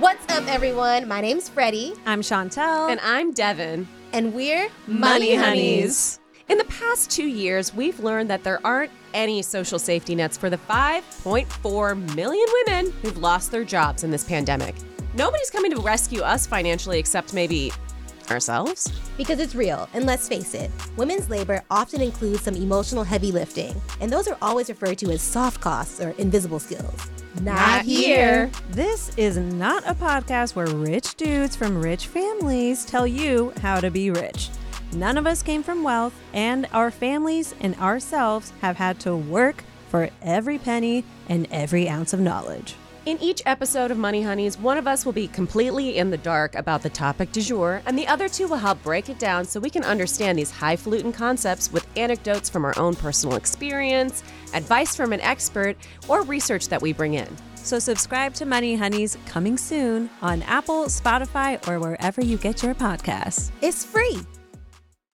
What's up, everyone? My name's Freddie, I'm Chantel. And I'm Devin. and we're Money Honeys. In the past two years, we've learned that there aren't any social safety nets for the 5.4 million women who've lost their jobs in this pandemic. Nobody's coming to rescue us financially except maybe ourselves. Because it's real, and let's face it, women's labor often includes some emotional heavy lifting, and those are always referred to as soft costs or invisible skills. Not, here. This is not a podcast where rich dudes from rich families tell you how to be rich. None of us came from wealth, and our families and ourselves have had to work for every penny and every ounce of knowledge. In each episode of Money Honeys, one of us will be completely in the dark about the topic du jour, and the other two will help break it down so we can understand these highfalutin concepts with anecdotes from our own personal experience, advice from an expert, or research that we bring in. So, subscribe to Money Honeys coming soon on Apple, Spotify, or wherever you get your podcasts. It's free.